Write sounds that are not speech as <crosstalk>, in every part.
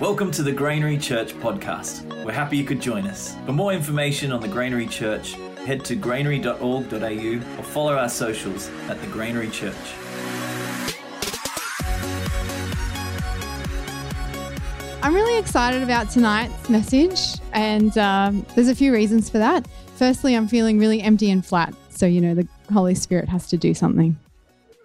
Welcome to the Granary Church podcast. We're happy you could join us. For more information on the Granary Church, head to granary.org.au or follow our socials at the Granary Church. I'm really excited about tonight's message, and um, there's a few reasons for that. Firstly, I'm feeling really empty and flat, so you know the Holy Spirit has to do something.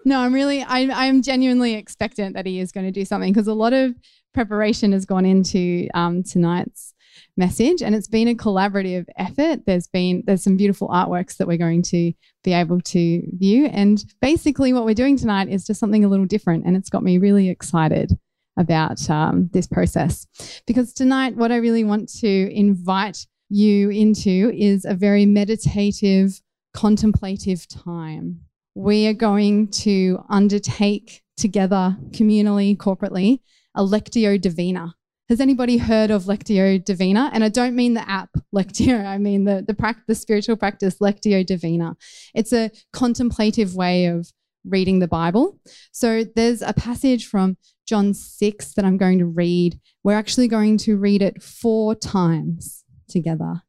No, I'm really, I, I'm genuinely expectant that He is going to do something because a lot of preparation has gone into um, tonight's message, and it's been a collaborative effort. There's been there's some beautiful artworks that we're going to be able to view, and basically what we're doing tonight is just something a little different, and it's got me really excited about um, this process. Because tonight, what I really want to invite you into is a very meditative, contemplative time. We are going to undertake together, communally, corporately, a Lectio Divina. Has anybody heard of Lectio Divina? And I don't mean the app Lectio, I mean the, the, pra- the spiritual practice Lectio Divina. It's a contemplative way of reading the Bible. So there's a passage from John 6 that I'm going to read. We're actually going to read it four times together.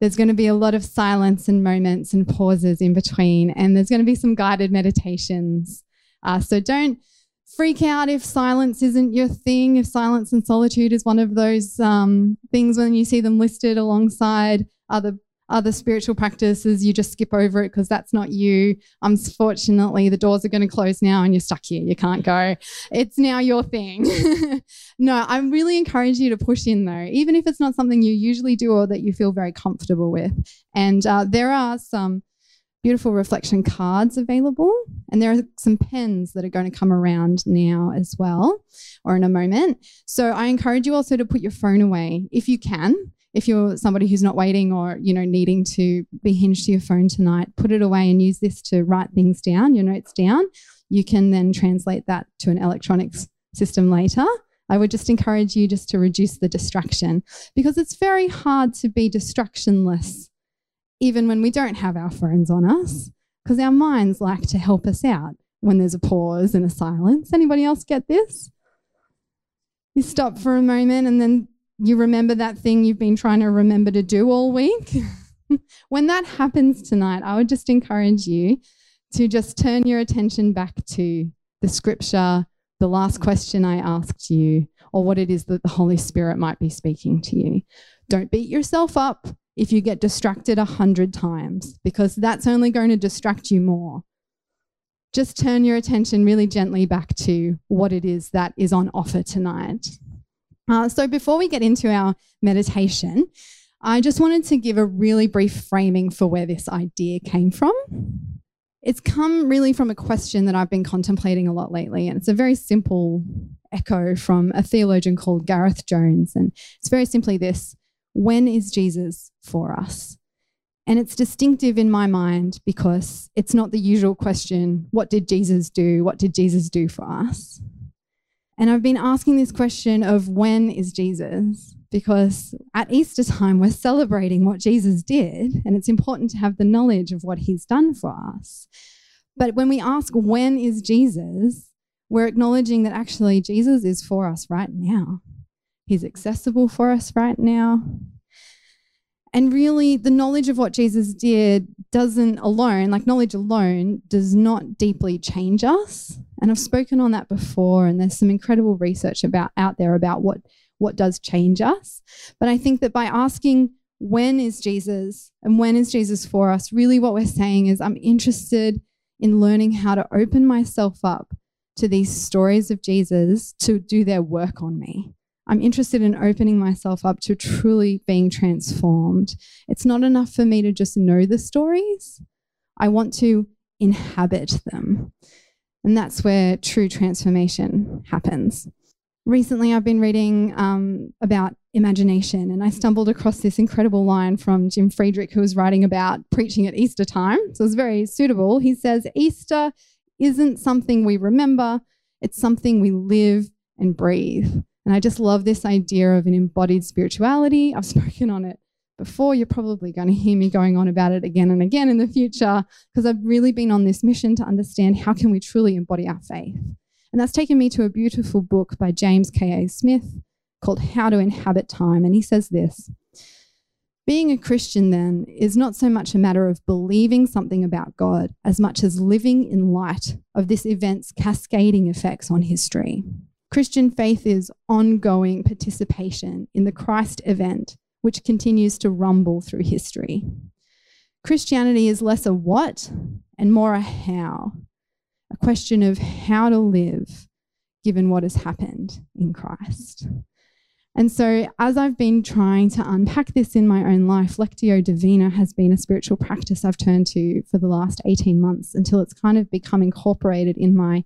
There's going to be a lot of silence and moments and pauses in between, and there's going to be some guided meditations. Uh, so don't freak out if silence isn't your thing, if silence and solitude is one of those um, things when you see them listed alongside other other spiritual practices, you just skip over it because that's not you. Unfortunately, the doors are going to close now and you're stuck here. You can't go. It's now your thing. <laughs> no, I really encourage you to push in though, even if it's not something you usually do or that you feel very comfortable with. And uh, there are some beautiful reflection cards available. And there are some pens that are going to come around now as well, or in a moment. So I encourage you also to put your phone away if you can if you're somebody who's not waiting or you know needing to be hinged to your phone tonight put it away and use this to write things down your notes down. You can then translate that to an electronics system later. I would just encourage you just to reduce the distraction because it's very hard to be distractionless even when we don't have our phones on us because our minds like to help us out when there's a pause and a silence. Anybody else get this? You stop for a moment and then you remember that thing you've been trying to remember to do all week. <laughs> when that happens tonight, I would just encourage you to just turn your attention back to the scripture, the last question I asked you, or what it is that the Holy Spirit might be speaking to you. Don't beat yourself up if you get distracted a hundred times, because that's only going to distract you more. Just turn your attention really gently back to what it is that is on offer tonight. Uh, so before we get into our meditation, I just wanted to give a really brief framing for where this idea came from. It's come really from a question that I've been contemplating a lot lately, and it's a very simple echo from a theologian called Gareth Jones. And it's very simply this When is Jesus for us? And it's distinctive in my mind because it's not the usual question what did Jesus do? What did Jesus do for us? And I've been asking this question of when is Jesus? Because at Easter time, we're celebrating what Jesus did, and it's important to have the knowledge of what he's done for us. But when we ask, when is Jesus? We're acknowledging that actually Jesus is for us right now. He's accessible for us right now. And really, the knowledge of what Jesus did doesn't alone, like knowledge alone, does not deeply change us. And I've spoken on that before, and there's some incredible research about out there about what what does change us. But I think that by asking when is Jesus and when is Jesus for us, really what we're saying is I'm interested in learning how to open myself up to these stories of Jesus to do their work on me. I'm interested in opening myself up to truly being transformed. It's not enough for me to just know the stories, I want to inhabit them. And that's where true transformation happens. Recently, I've been reading um, about imagination, and I stumbled across this incredible line from Jim Friedrich, who was writing about preaching at Easter time. So it's very suitable. He says, Easter isn't something we remember, it's something we live and breathe. And I just love this idea of an embodied spirituality. I've <laughs> spoken on it before. You're probably going to hear me going on about it again and again in the future because I've really been on this mission to understand how can we truly embody our faith. And that's taken me to a beautiful book by James K.A. Smith called How to Inhabit Time. And he says this Being a Christian, then, is not so much a matter of believing something about God as much as living in light of this event's cascading effects on history. Christian faith is ongoing participation in the Christ event, which continues to rumble through history. Christianity is less a what and more a how, a question of how to live given what has happened in Christ. And so, as I've been trying to unpack this in my own life, Lectio Divina has been a spiritual practice I've turned to for the last 18 months until it's kind of become incorporated in my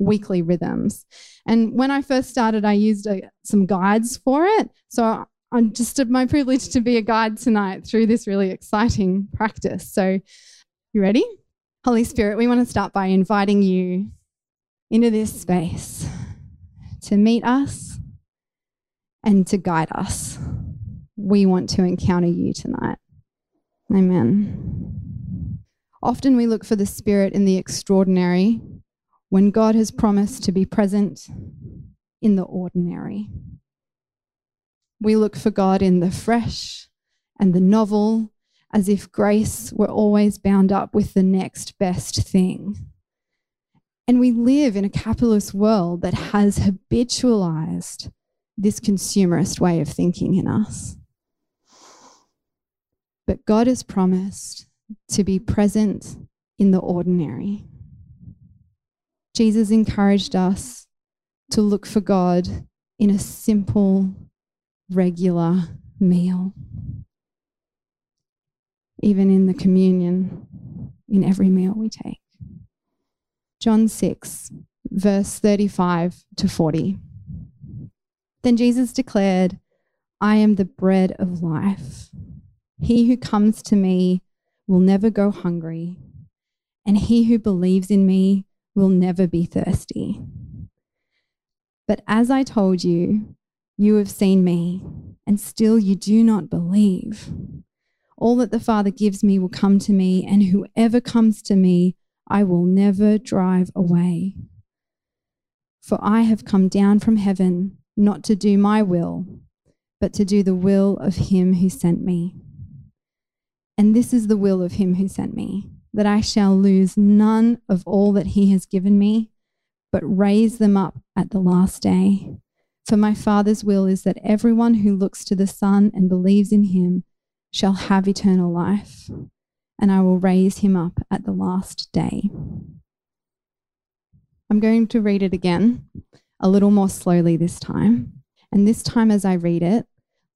weekly rhythms. And when I first started, I used uh, some guides for it. So, I'm just my privilege to be a guide tonight through this really exciting practice. So, you ready? Holy Spirit, we want to start by inviting you into this space to meet us and to guide us. We want to encounter you tonight. Amen. Often we look for the Spirit in the extraordinary when God has promised to be present in the ordinary. We look for God in the fresh and the novel, as if grace were always bound up with the next best thing. And we live in a capitalist world that has habitualized this consumerist way of thinking in us. But God has promised to be present in the ordinary. Jesus encouraged us to look for God in a simple, regular meal. Even in the communion, in every meal we take. John 6, verse 35 to 40. Then Jesus declared, I am the bread of life. He who comes to me will never go hungry, and he who believes in me will never be thirsty. But as I told you, you have seen me, and still you do not believe. All that the Father gives me will come to me, and whoever comes to me, I will never drive away. For I have come down from heaven not to do my will, but to do the will of him who sent me. And this is the will of him who sent me, that I shall lose none of all that he has given me, but raise them up at the last day. For my Father's will is that everyone who looks to the Son and believes in him shall have eternal life, and I will raise him up at the last day. I'm going to read it again a little more slowly this time. And this time, as I read it,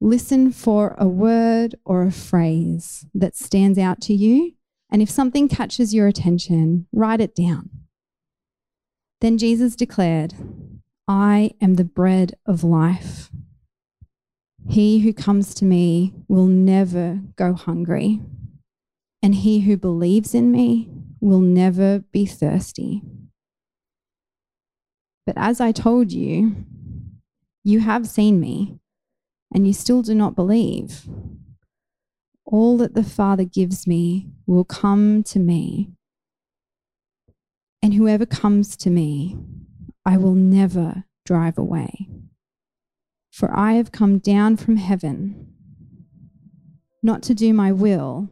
listen for a word or a phrase that stands out to you. And if something catches your attention, write it down. Then Jesus declared, I am the bread of life. He who comes to me will never go hungry, and he who believes in me will never be thirsty. But as I told you, you have seen me, and you still do not believe. All that the Father gives me will come to me, and whoever comes to me, I will never drive away. For I have come down from heaven, not to do my will,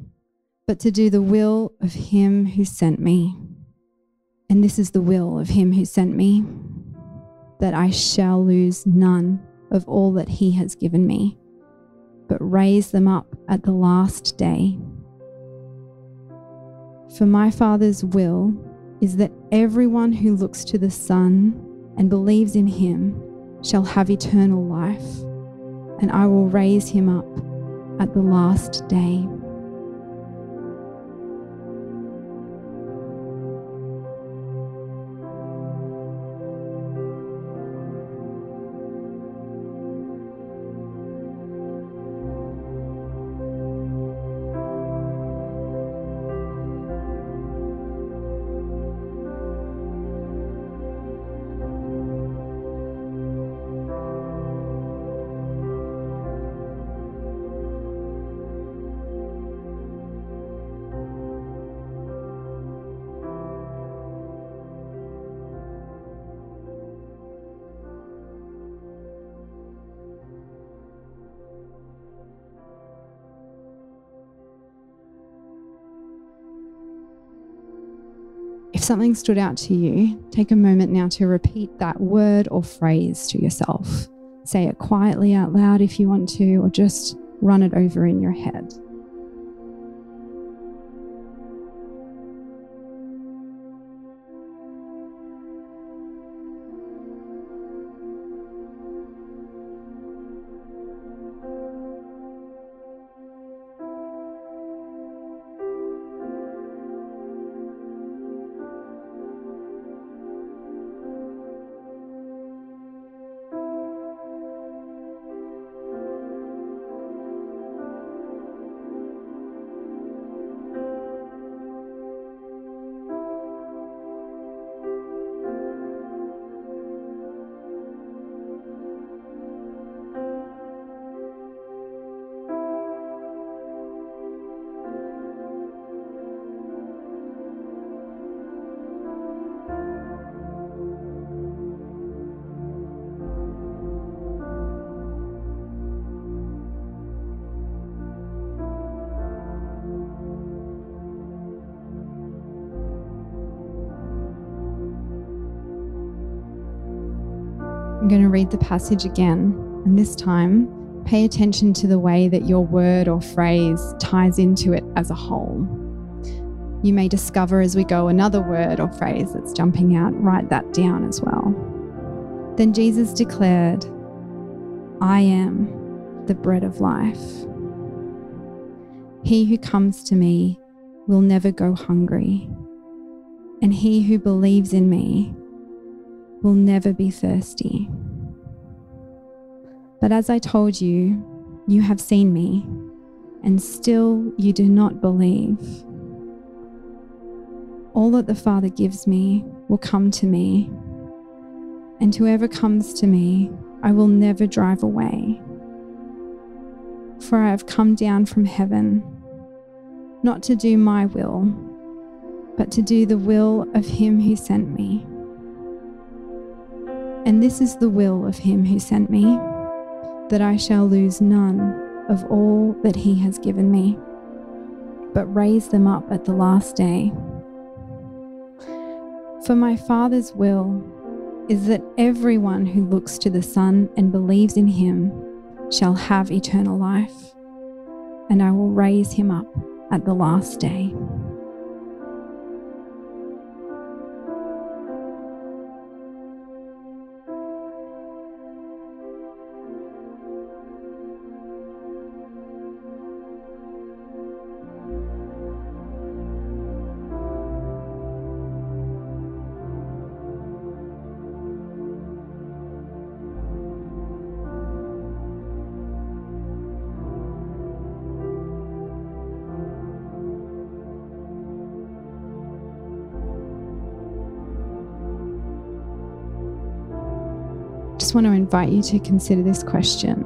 but to do the will of him who sent me. And this is the will of him who sent me that I shall lose none of all that he has given me, but raise them up at the last day. For my Father's will is that everyone who looks to the Son and believes in him shall have eternal life, and I will raise him up at the last day. If something stood out to you, take a moment now to repeat that word or phrase to yourself. Say it quietly out loud if you want to, or just run it over in your head. Going to read the passage again, and this time, pay attention to the way that your word or phrase ties into it as a whole. You may discover as we go another word or phrase that's jumping out, write that down as well. Then Jesus declared, I am the bread of life. He who comes to me will never go hungry, and he who believes in me will never be thirsty. But as I told you, you have seen me, and still you do not believe. All that the Father gives me will come to me, and whoever comes to me, I will never drive away. For I have come down from heaven, not to do my will, but to do the will of him who sent me. And this is the will of him who sent me, that I shall lose none of all that he has given me, but raise them up at the last day. For my Father's will is that everyone who looks to the Son and believes in him shall have eternal life, and I will raise him up at the last day. Just want to invite you to consider this question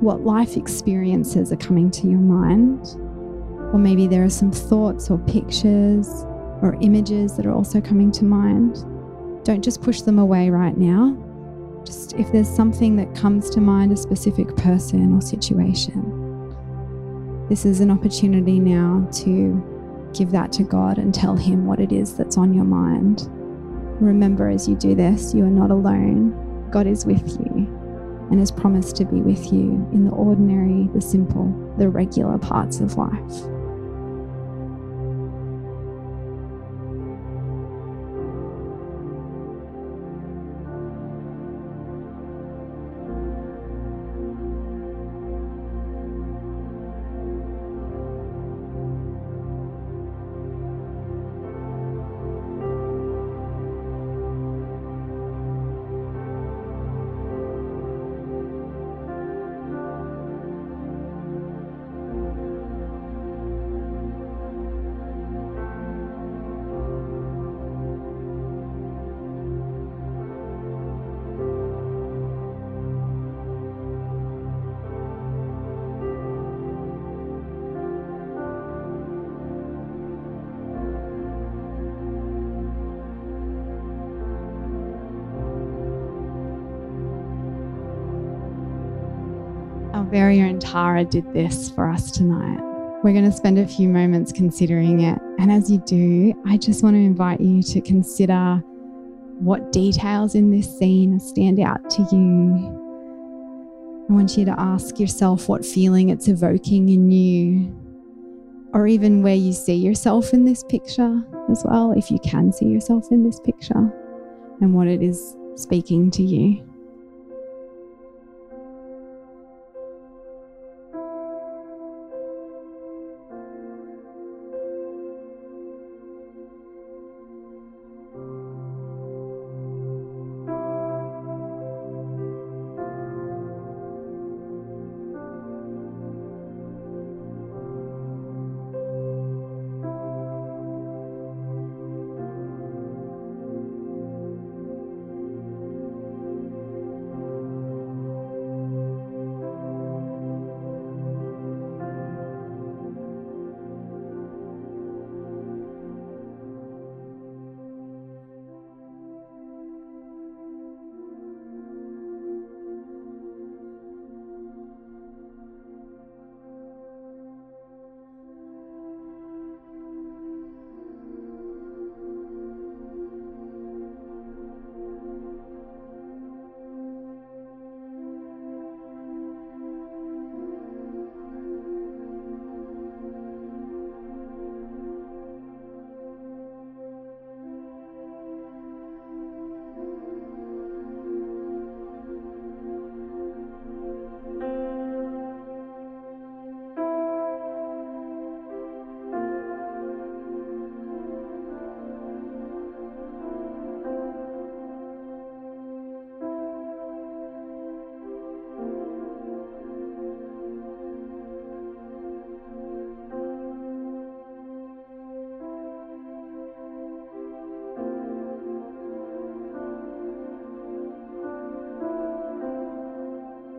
What life experiences are coming to your mind? Or maybe there are some thoughts or pictures or images that are also coming to mind. Don't just push them away right now. Just if there's something that comes to mind, a specific person or situation, this is an opportunity now to give that to God and tell Him what it is that's on your mind. Remember, as you do this, you are not alone. God is with you and has promised to be with you in the ordinary, the simple, the regular parts of life. Very own Tara did this for us tonight. We're going to spend a few moments considering it And as you do, I just want to invite you to consider what details in this scene stand out to you. I want you to ask yourself what feeling it's evoking in you, or even where you see yourself in this picture as well, if you can see yourself in this picture, and what it is speaking to you.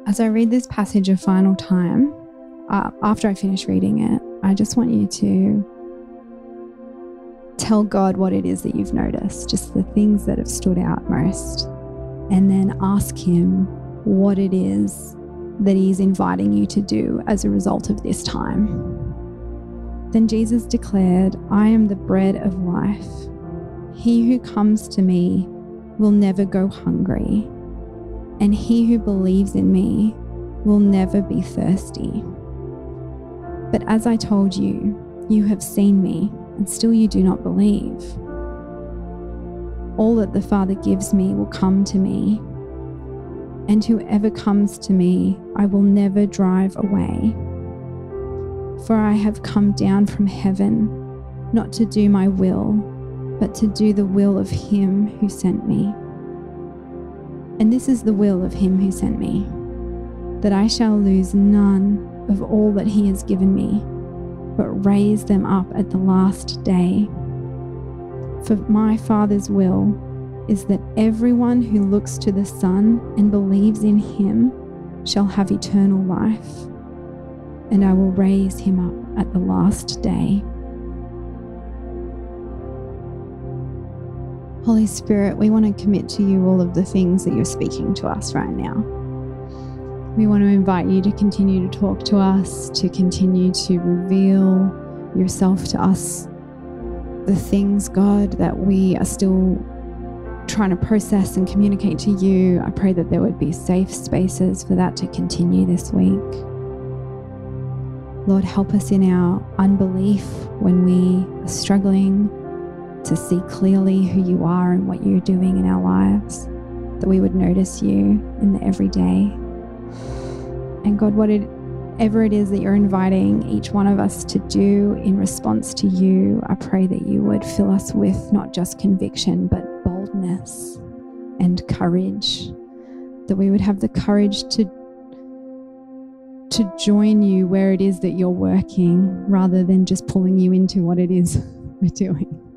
As I read this passage a final time, uh, after I finish reading it, I just want you to tell God what it is that you've noticed, just the things that have stood out most, and then ask Him what it is that He's inviting you to do as a result of this time. Then Jesus declared, I am the bread of life. He who comes to me will never go hungry and he who believes in me will never be thirsty. But as I told you, you have seen me, and still you do not believe. All that the Father gives me will come to me, and whoever comes to me, I will never drive away. For I have come down from heaven, not to do my will, but to do the will of him who sent me. And this is the will of him who sent me, that I shall lose none of all that he has given me, but raise them up at the last day. For my Father's will is that everyone who looks to the Son and believes in him shall have eternal life, and I will raise him up at the last day. Holy Spirit, we want to commit to you all of the things that you're speaking to us right now. We want to invite you to continue to talk to us, to continue to reveal yourself to us, the things, God, that we are still trying to process and communicate to you. I pray that there would be safe spaces for that to continue this week. Lord, help us in our unbelief when we are struggling to see clearly who you are and what you're doing in our lives, that we would notice you in the everyday. And God, whatever it is that you're inviting each one of us to do in response to you, I pray that you would fill us with not just conviction, but boldness and courage, that we would have the courage to to join you where it is that you're working rather than just pulling you into what it is <laughs> we're doing.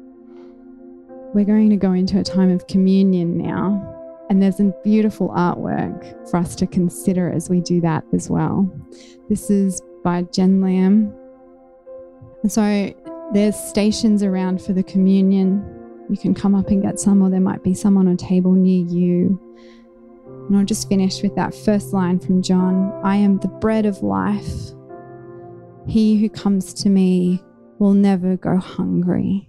We're going to go into a time of communion now. And there's a beautiful artwork for us to consider as we do that as well. This is by Jen Lamb. And so there's stations around for the communion. You can come up and get some, or there might be some on a table near you. And I'll just finish with that first line from John I am the bread of life. He who comes to me will never go hungry.